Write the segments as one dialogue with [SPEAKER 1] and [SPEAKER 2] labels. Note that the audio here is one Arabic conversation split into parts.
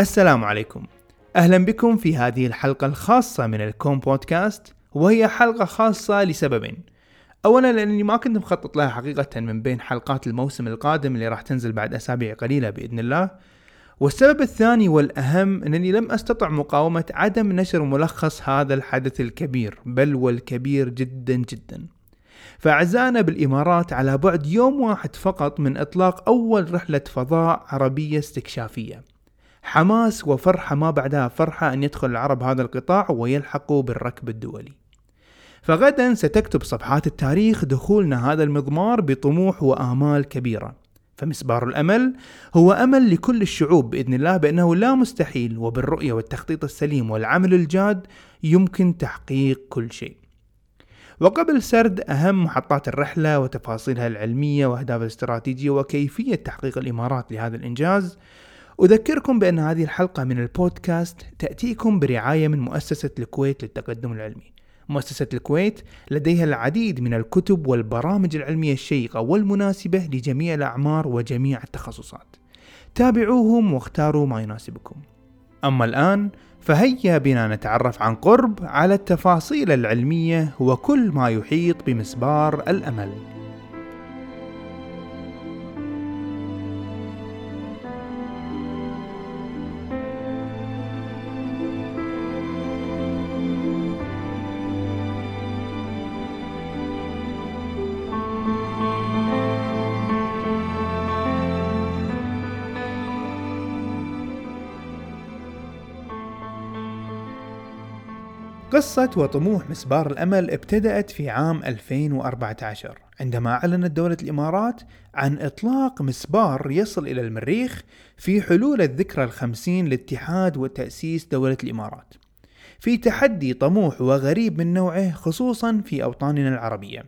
[SPEAKER 1] السلام عليكم. أهلا بكم في هذه الحلقة الخاصة من الكون بودكاست وهي حلقة خاصة لسببين أولا لأني ما كنت مخطط لها حقيقة من بين حلقات الموسم القادم اللي راح تنزل بعد أسابيع قليلة بإذن الله. والسبب الثاني والأهم أنني لم أستطع مقاومة عدم نشر ملخص هذا الحدث الكبير بل والكبير جدا جدا. فأعزائنا بالإمارات على بعد يوم واحد فقط من إطلاق أول رحلة فضاء عربية استكشافية. حماس وفرحة ما بعدها فرحة أن يدخل العرب هذا القطاع ويلحقوا بالركب الدولي. فغدا ستكتب صفحات التاريخ دخولنا هذا المضمار بطموح وآمال كبيرة. فمسبار الأمل هو أمل لكل الشعوب بإذن الله بأنه لا مستحيل وبالرؤية والتخطيط السليم والعمل الجاد يمكن تحقيق كل شيء. وقبل سرد أهم محطات الرحلة وتفاصيلها العلمية وأهدافها الاستراتيجية وكيفية تحقيق الإمارات لهذا الإنجاز أذكركم بأن هذه الحلقة من البودكاست تأتيكم برعاية من مؤسسة الكويت للتقدم العلمي. مؤسسة الكويت لديها العديد من الكتب والبرامج العلمية الشيقة والمناسبة لجميع الأعمار وجميع التخصصات. تابعوهم واختاروا ما يناسبكم. أما الآن فهيا بنا نتعرف عن قرب على التفاصيل العلمية وكل ما يحيط بمسبار الأمل. قصة وطموح مسبار الأمل ابتدأت في عام 2014 عندما أعلنت دولة الإمارات عن إطلاق مسبار يصل إلى المريخ في حلول الذكرى الخمسين لاتحاد وتأسيس دولة الإمارات. في تحدي طموح وغريب من نوعه خصوصا في أوطاننا العربية.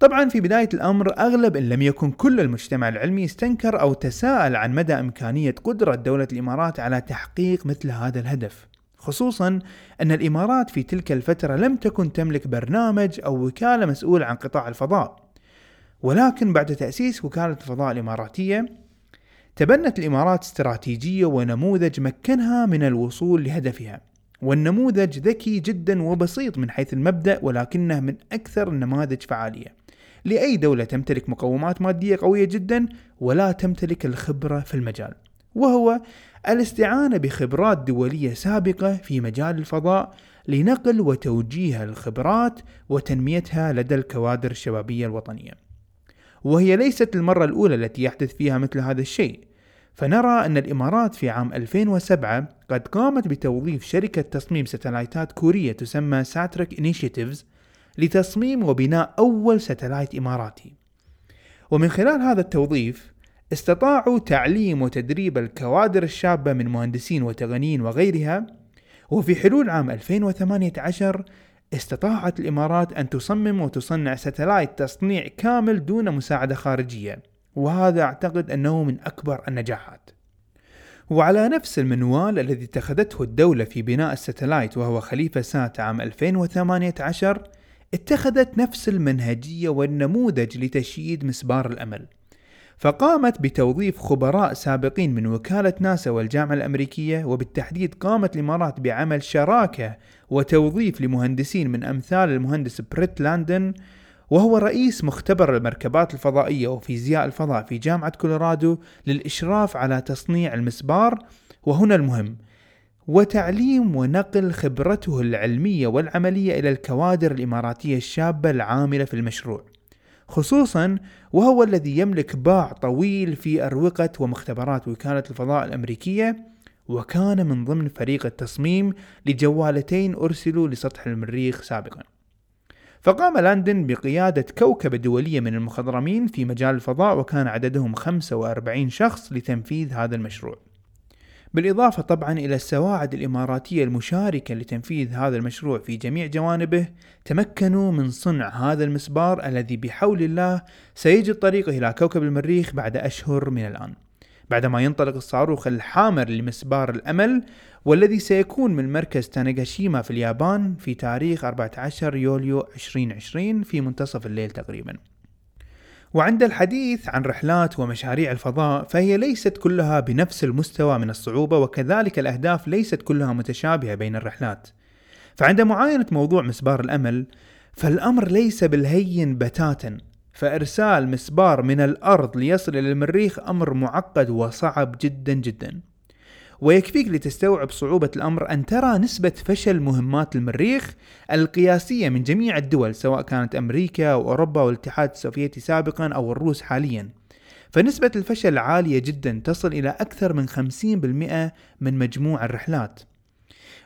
[SPEAKER 1] طبعا في بداية الأمر أغلب إن لم يكن كل المجتمع العلمي استنكر أو تساءل عن مدى إمكانية قدرة دولة الإمارات على تحقيق مثل هذا الهدف. خصوصا أن الإمارات في تلك الفترة لم تكن تملك برنامج أو وكالة مسؤولة عن قطاع الفضاء. ولكن بعد تأسيس وكالة الفضاء الإماراتية تبنت الإمارات استراتيجية ونموذج مكنها من الوصول لهدفها. والنموذج ذكي جدا وبسيط من حيث المبدأ ولكنه من أكثر النماذج فعالية. لأي دولة تمتلك مقومات مادية قوية جدا ولا تمتلك الخبرة في المجال. وهو الاستعانة بخبرات دولية سابقة في مجال الفضاء لنقل وتوجيه الخبرات وتنميتها لدى الكوادر الشبابية الوطنية. وهي ليست المرة الأولى التي يحدث فيها مثل هذا الشيء، فنرى أن الإمارات في عام 2007 قد قامت بتوظيف شركة تصميم ستلايتات كورية تسمى Satrec Initiatives لتصميم وبناء أول satellite إماراتي. ومن خلال هذا التوظيف استطاعوا تعليم وتدريب الكوادر الشابة من مهندسين وتقنيين وغيرها وفي حلول عام 2018 استطاعت الإمارات أن تصمم وتصنع satellite تصنيع كامل دون مساعدة خارجية وهذا أعتقد أنه من أكبر النجاحات. وعلى نفس المنوال الذي اتخذته الدولة في بناء ال satellite وهو خليفة سات عام 2018 اتخذت نفس المنهجية والنموذج لتشييد مسبار الأمل. فقامت بتوظيف خبراء سابقين من وكالة ناسا والجامعة الأمريكية وبالتحديد قامت الإمارات بعمل شراكة وتوظيف لمهندسين من أمثال المهندس بريت لاندن وهو رئيس مختبر المركبات الفضائية وفيزياء الفضاء في جامعة كولورادو للإشراف على تصنيع المسبار وهنا المهم وتعليم ونقل خبرته العلمية والعملية إلى الكوادر الإماراتية الشابة العاملة في المشروع. خصوصا وهو الذي يملك باع طويل في أروقة ومختبرات وكالة الفضاء الأمريكية وكان من ضمن فريق التصميم لجوالتين أرسلوا لسطح المريخ سابقا. فقام لاندن بقيادة كوكبة دولية من المخضرمين في مجال الفضاء وكان عددهم 45 شخص لتنفيذ هذا المشروع. بالإضافة طبعا إلى السواعد الإماراتية المشاركة لتنفيذ هذا المشروع في جميع جوانبه تمكنوا من صنع هذا المسبار الذي بحول الله سيجد طريقه إلى كوكب المريخ بعد أشهر من الآن. بعدما ينطلق الصاروخ الحامر لمسبار الأمل والذي سيكون من مركز تانيغاشيما في اليابان في تاريخ 14 يوليو 2020 في منتصف الليل تقريبا. وعند الحديث عن رحلات ومشاريع الفضاء فهي ليست كلها بنفس المستوى من الصعوبة وكذلك الأهداف ليست كلها متشابهة بين الرحلات. فعند معاينة موضوع مسبار الأمل فالأمر ليس بالهين بتاتا فإرسال مسبار من الأرض ليصل إلى المريخ أمر معقد وصعب جدا جدا. ويكفيك لتستوعب صعوبة الأمر أن ترى نسبة فشل مهمات المريخ القياسية من جميع الدول سواء كانت أمريكا أو أوروبا والاتحاد السوفيتي سابقا أو الروس حاليا. فنسبة الفشل عالية جدا تصل إلى أكثر من 50% من مجموع الرحلات.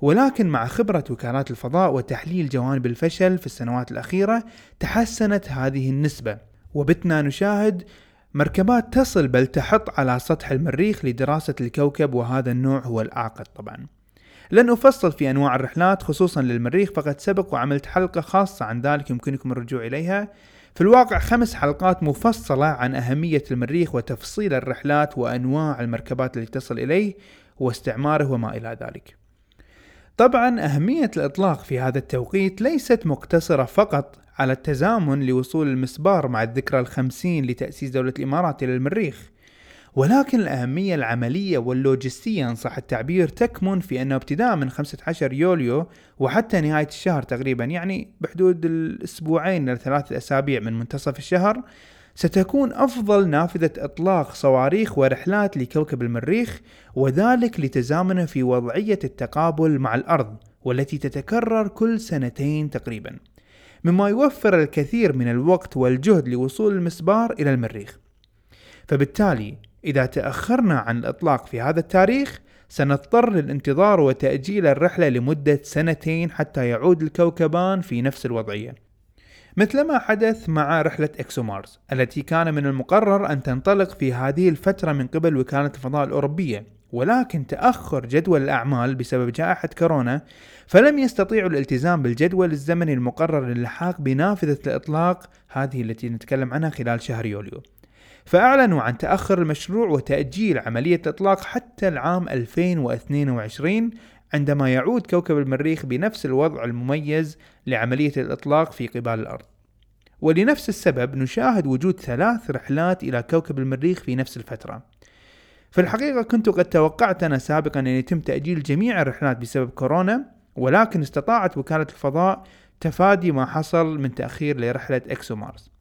[SPEAKER 1] ولكن مع خبرة وكالات الفضاء وتحليل جوانب الفشل في السنوات الأخيرة تحسنت هذه النسبة. وبتنا نشاهد مركبات تصل بل تحط على سطح المريخ لدراسة الكوكب وهذا النوع هو الأعقد طبعا. لن أفصل في أنواع الرحلات خصوصا للمريخ فقد سبق وعملت حلقة خاصة عن ذلك يمكنكم الرجوع إليها. في الواقع خمس حلقات مفصلة عن أهمية المريخ وتفصيل الرحلات وأنواع المركبات التي تصل إليه واستعماره وما إلى ذلك. طبعا أهمية الإطلاق في هذا التوقيت ليست مقتصرة فقط على التزامن لوصول المسبار مع الذكرى الخمسين لتأسيس دولة الإمارات إلى المريخ ولكن الأهمية العملية واللوجستية إن صح التعبير تكمن في أنه ابتداء من 15 يوليو وحتى نهاية الشهر تقريبا يعني بحدود الأسبوعين إلى ثلاثة أسابيع من منتصف الشهر ستكون أفضل نافذة إطلاق صواريخ ورحلات لكوكب المريخ وذلك لتزامنه في وضعية التقابل مع الأرض والتي تتكرر كل سنتين تقريبا. مما يوفر الكثير من الوقت والجهد لوصول المسبار إلى المريخ. فبالتالي إذا تأخرنا عن الإطلاق في هذا التاريخ سنضطر للانتظار وتأجيل الرحلة لمدة سنتين حتى يعود الكوكبان في نفس الوضعية. مثلما حدث مع رحلة إكسومارس التي كان من المقرر أن تنطلق في هذه الفترة من قبل وكالة الفضاء الأوروبية. ولكن تأخر جدول الأعمال بسبب جائحة كورونا فلم يستطيعوا الالتزام بالجدول الزمني المقرر للحاق بنافذة الإطلاق هذه التي نتكلم عنها خلال شهر يوليو. فأعلنوا عن تأخر المشروع وتأجيل عملية الإطلاق حتى العام 2022 عندما يعود كوكب المريخ بنفس الوضع المميز لعملية الإطلاق في قبال الأرض. ولنفس السبب نشاهد وجود ثلاث رحلات إلى كوكب المريخ في نفس الفترة. في الحقيقة كنت قد توقعت أنا سابقا أن يتم تأجيل جميع الرحلات بسبب كورونا ولكن استطاعت وكالة الفضاء تفادي ما حصل من تأخير لرحلة ExoMars.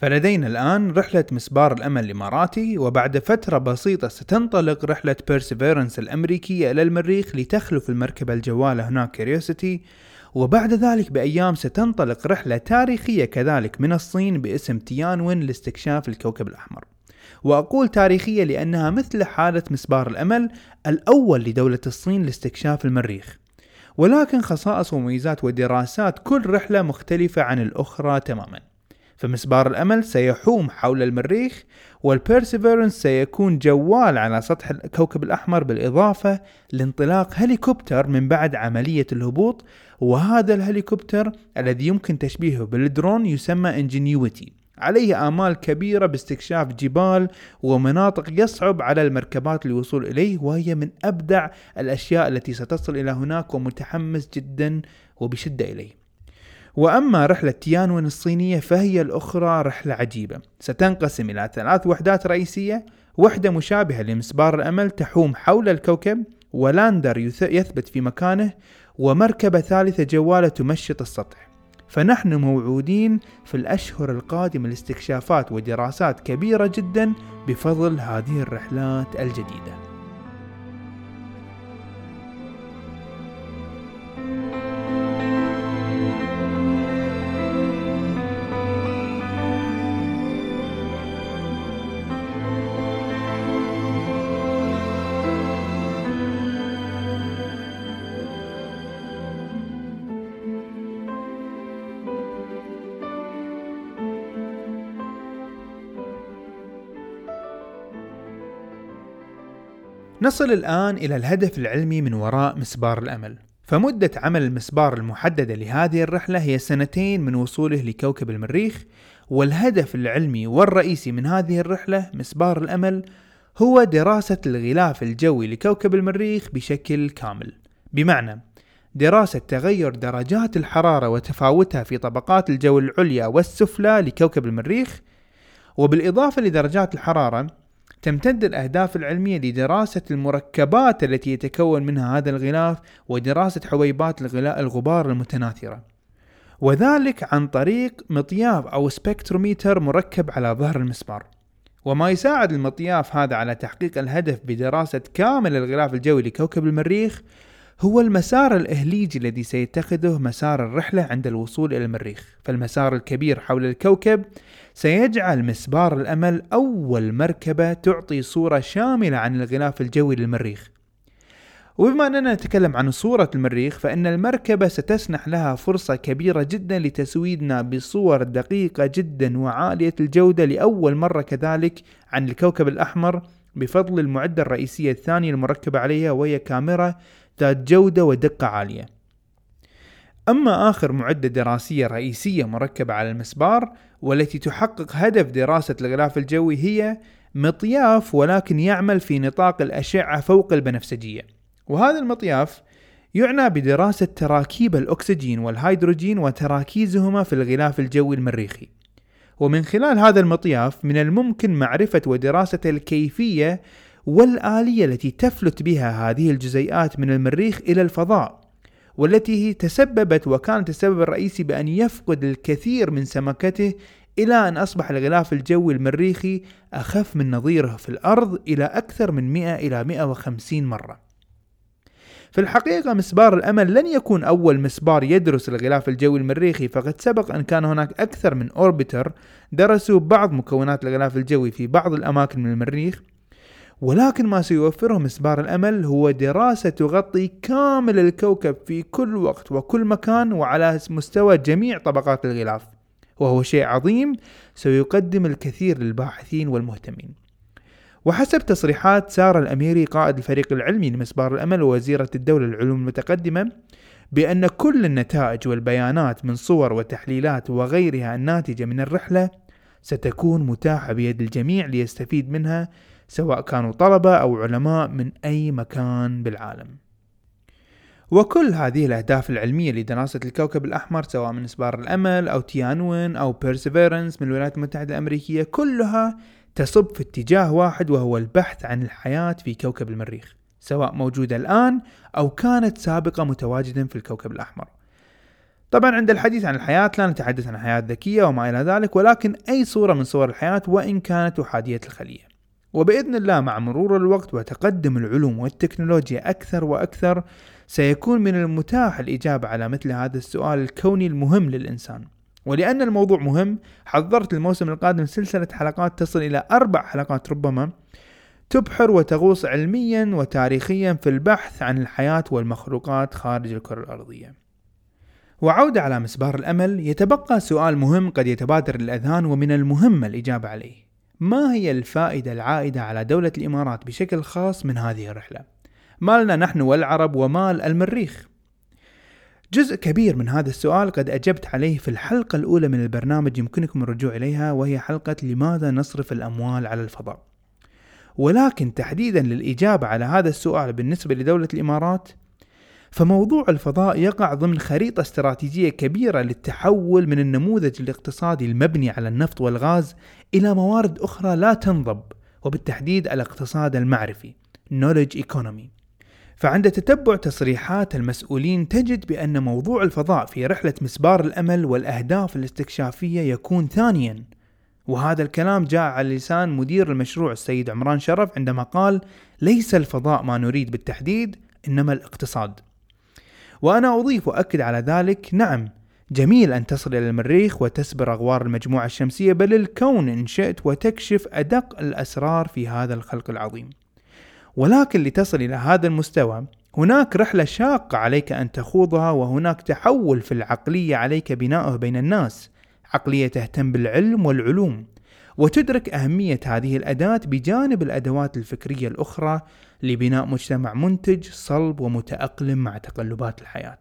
[SPEAKER 1] فلدينا الآن رحلة مسبار الأمل الإماراتي وبعد فترة بسيطة ستنطلق رحلة Perseverance الأمريكية إلى المريخ لتخلف المركبة الجوالة هناك Curiosity وبعد ذلك بأيام ستنطلق رحلة تاريخية كذلك من الصين باسم تيانوين لاستكشاف الكوكب الأحمر. وأقول تاريخية لأنها مثل حالة مسبار الأمل الأول لدولة الصين لاستكشاف المريخ. ولكن خصائص وميزات ودراسات كل رحلة مختلفة عن الأخرى تماما. فمسبار الأمل سيحوم حول المريخ وال Perseverance سيكون جوال على سطح الكوكب الأحمر بالإضافة لانطلاق هليكوبتر من بعد عملية الهبوط وهذا الهليكوبتر الذي يمكن تشبيهه بالدرون يسمى Ingenuity عليه آمال كبيرة باستكشاف جبال ومناطق يصعب على المركبات الوصول إليه وهي من أبدع الأشياء التي ستصل إلى هناك ومتحمس جدا وبشدة إليه. وأما رحلة تيانوين الصينية فهي الأخرى رحلة عجيبة. ستنقسم إلى ثلاث وحدات رئيسية. وحدة مشابهة لمسبار الأمل تحوم حول الكوكب ولاندر يثبت في مكانه ومركبة ثالثة جوالة تمشط السطح. فنحن موعودين في الأشهر القادمة لاستكشافات ودراسات كبيرة جدا بفضل هذه الرحلات الجديدة. نصل الآن إلى الهدف العلمي من وراء مسبار الأمل. فمدة عمل المسبار المحددة لهذه الرحلة هي سنتين من وصوله لكوكب المريخ والهدف العلمي والرئيسي من هذه الرحلة مسبار الأمل هو دراسة الغلاف الجوي لكوكب المريخ بشكل كامل. بمعنى دراسة تغير درجات الحرارة وتفاوتها في طبقات الجو العليا والسفلى لكوكب المريخ وبالإضافة لدرجات الحرارة تمتد الأهداف العلمية لدراسة المركبات التي يتكون منها هذا الغلاف ودراسة حبيبات الغبار المتناثرة. وذلك عن طريق مطياف أو سبكتروميتر مركب على ظهر المسمار. وما يساعد المطياف هذا على تحقيق الهدف بدراسة كامل الغلاف الجوي لكوكب المريخ هو المسار الإهليجي الذي سيتخذه مسار الرحلة عند الوصول إلى المريخ. فالمسار الكبير حول الكوكب سيجعل مسبار الأمل أول مركبة تعطي صورة شاملة عن الغلاف الجوي للمريخ. وبما أننا نتكلم عن صورة المريخ فإن المركبة ستسنح لها فرصة كبيرة جدا لتسويدنا بصور دقيقة جدا وعالية الجودة لأول مرة كذلك عن الكوكب الأحمر بفضل المعدة الرئيسية الثانية المركبة عليها وهي كاميرا ذات جودة ودقة عالية. أما آخر معدة دراسية رئيسية مركبة على المسبار والتي تحقق هدف دراسة الغلاف الجوي هي مطياف ولكن يعمل في نطاق الأشعة فوق البنفسجية. وهذا المطياف يعنى بدراسة تراكيب الأكسجين والهيدروجين وتراكيزهما في الغلاف الجوي المريخي. ومن خلال هذا المطياف من الممكن معرفة ودراسة الكيفية والآلية التي تفلت بها هذه الجزيئات من المريخ إلى الفضاء. والتي تسببت وكانت السبب الرئيسي بأن يفقد الكثير من سمكته إلى أن أصبح الغلاف الجوي المريخي أخف من نظيره في الأرض إلى أكثر من 100 إلى 150 مرة. في الحقيقة مسبار الأمل لن يكون أول مسبار يدرس الغلاف الجوي المريخي فقد سبق أن كان هناك أكثر من أوربيتر درسوا بعض مكونات الغلاف الجوي في بعض الأماكن من المريخ ولكن ما سيوفره مسبار الأمل هو دراسة تغطي كامل الكوكب في كل وقت وكل مكان وعلى مستوى جميع طبقات الغلاف. وهو شيء عظيم سيقدم الكثير للباحثين والمهتمين. وحسب تصريحات سارة الأميري قائد الفريق العلمي لمسبار الأمل ووزيرة الدولة للعلوم المتقدمة بأن كل النتائج والبيانات من صور وتحليلات وغيرها الناتجة من الرحلة ستكون متاحة بيد الجميع ليستفيد منها سواء كانوا طلبة أو علماء من أي مكان بالعالم. وكل هذه الأهداف العلمية لدراسة الكوكب الأحمر سواء من مسبار الأمل أو تيانوين أو Perseverance من الولايات المتحدة الأمريكية كلها تصب في اتجاه واحد وهو البحث عن الحياة في كوكب المريخ سواء موجودة الآن أو كانت سابقة متواجدا في الكوكب الأحمر. طبعا عند الحديث عن الحياة لا نتحدث عن حياة ذكية وما إلى ذلك ولكن أي صورة من صور الحياة وإن كانت أحادية الخلية. وبإذن الله مع مرور الوقت وتقدم العلوم والتكنولوجيا أكثر وأكثر سيكون من المتاح الإجابة على مثل هذا السؤال الكوني المهم للإنسان. ولأن الموضوع مهم حضرت الموسم القادم سلسلة حلقات تصل إلى أربع حلقات ربما تبحر وتغوص علميا وتاريخيا في البحث عن الحياة والمخلوقات خارج الكرة الأرضية. وعودة على مسبار الأمل يتبقى سؤال مهم قد يتبادر للأذهان ومن المهم الإجابة عليه. ما هي الفائدة العائدة على دولة الإمارات بشكل خاص من هذه الرحلة؟ مالنا نحن والعرب ومال المريخ؟ جزء كبير من هذا السؤال قد أجبت عليه في الحلقة الأولى من البرنامج يمكنكم الرجوع إليها وهي حلقة لماذا نصرف الأموال على الفضاء؟ ولكن تحديدا للإجابة على هذا السؤال بالنسبة لدولة الإمارات فموضوع الفضاء يقع ضمن خريطة استراتيجية كبيرة للتحول من النموذج الاقتصادي المبني على النفط والغاز إلى موارد أخرى لا تنضب وبالتحديد الاقتصاد المعرفي Knowledge Economy. فعند تتبع تصريحات المسؤولين تجد بأن موضوع الفضاء في رحلة مسبار الأمل والأهداف الاستكشافية يكون ثانيا. وهذا الكلام جاء على لسان مدير المشروع السيد عمران شرف عندما قال ليس الفضاء ما نريد بالتحديد إنما الاقتصاد. وأنا أضيف وأكد على ذلك نعم جميل أن تصل إلى المريخ وتسبر أغوار المجموعة الشمسية بل الكون إن شئت وتكشف أدق الأسرار في هذا الخلق العظيم. ولكن لتصل إلى هذا المستوى هناك رحلة شاقة عليك أن تخوضها وهناك تحول في العقلية عليك بناؤه بين الناس. عقلية تهتم بالعلم والعلوم. وتدرك أهمية هذه الأداة بجانب الأدوات الفكرية الأخرى لبناء مجتمع منتج صلب ومتأقلم مع تقلبات الحياة.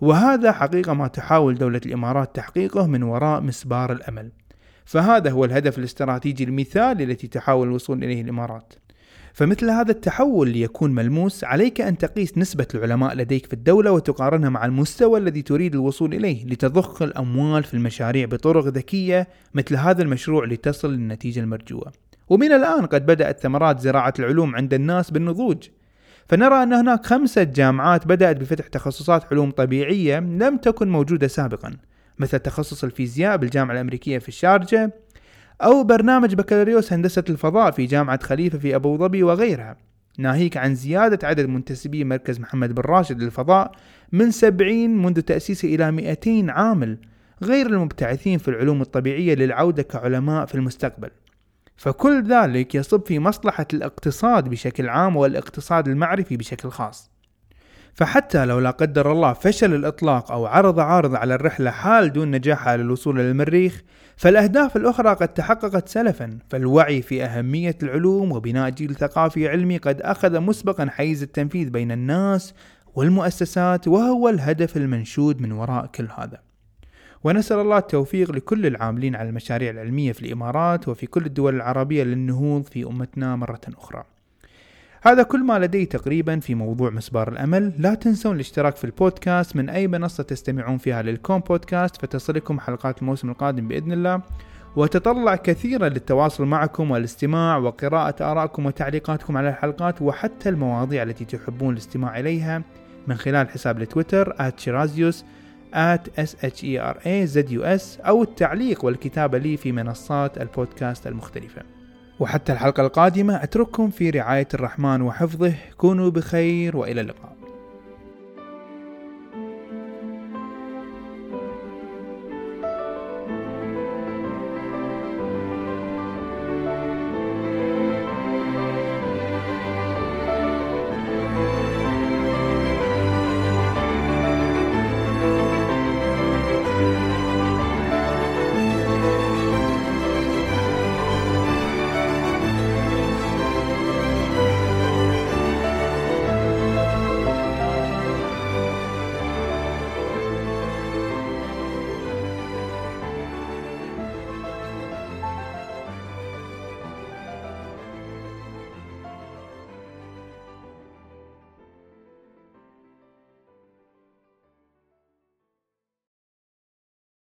[SPEAKER 1] وهذا حقيقة ما تحاول دولة الإمارات تحقيقه من وراء مسبار الأمل. فهذا هو الهدف الاستراتيجي المثالي التي تحاول الوصول إليه الإمارات. فمثل هذا التحول ليكون ملموس عليك أن تقيس نسبة العلماء لديك في الدولة وتقارنها مع المستوى الذي تريد الوصول إليه لتضخ الأموال في المشاريع بطرق ذكية مثل هذا المشروع لتصل للنتيجة المرجوة. ومن الآن قد بدأت ثمرات زراعة العلوم عند الناس بالنضوج. فنرى أن هناك خمسة جامعات بدأت بفتح تخصصات علوم طبيعية لم تكن موجودة سابقا مثل تخصص الفيزياء بالجامعة الأمريكية في الشارجة أو برنامج بكالوريوس هندسة الفضاء في جامعة خليفة في أبو ظبي وغيرها. ناهيك عن زيادة عدد منتسبي مركز محمد بن راشد للفضاء من 70 منذ تأسيسه إلى 200 عامل غير المبتعثين في العلوم الطبيعية للعودة كعلماء في المستقبل. فكل ذلك يصب في مصلحة الاقتصاد بشكل عام والإقتصاد المعرفي بشكل خاص. فحتى لو لا قدر الله فشل الإطلاق أو عرض عارض على الرحلة حال دون نجاحها للوصول إلى المريخ فالأهداف الأخرى قد تحققت سلفا. فالوعي في أهمية العلوم وبناء جيل ثقافي علمي قد أخذ مسبقا حيز التنفيذ بين الناس والمؤسسات وهو الهدف المنشود من وراء كل هذا. ونسأل الله التوفيق لكل العاملين على المشاريع العلمية في الإمارات وفي كل الدول العربية للنهوض في أمتنا مرة أخرى. هذا كل ما لدي تقريبا في موضوع مسبار الأمل. لا تنسون الاشتراك في البودكاست من أي منصة تستمعون فيها للكوم بودكاست فتصلكم حلقات الموسم القادم بإذن الله. وتطلع كثيرا للتواصل معكم والاستماع وقراءة آرائكم وتعليقاتكم على الحلقات وحتى المواضيع التي تحبون الاستماع إليها من خلال حساب التويتر @شيرازيوس at s أو التعليق والكتابة لي في منصات البودكاست المختلفة. وحتى الحلقة القادمة أترككم في رعاية الرحمن وحفظه. كونوا بخير وإلى اللقاء.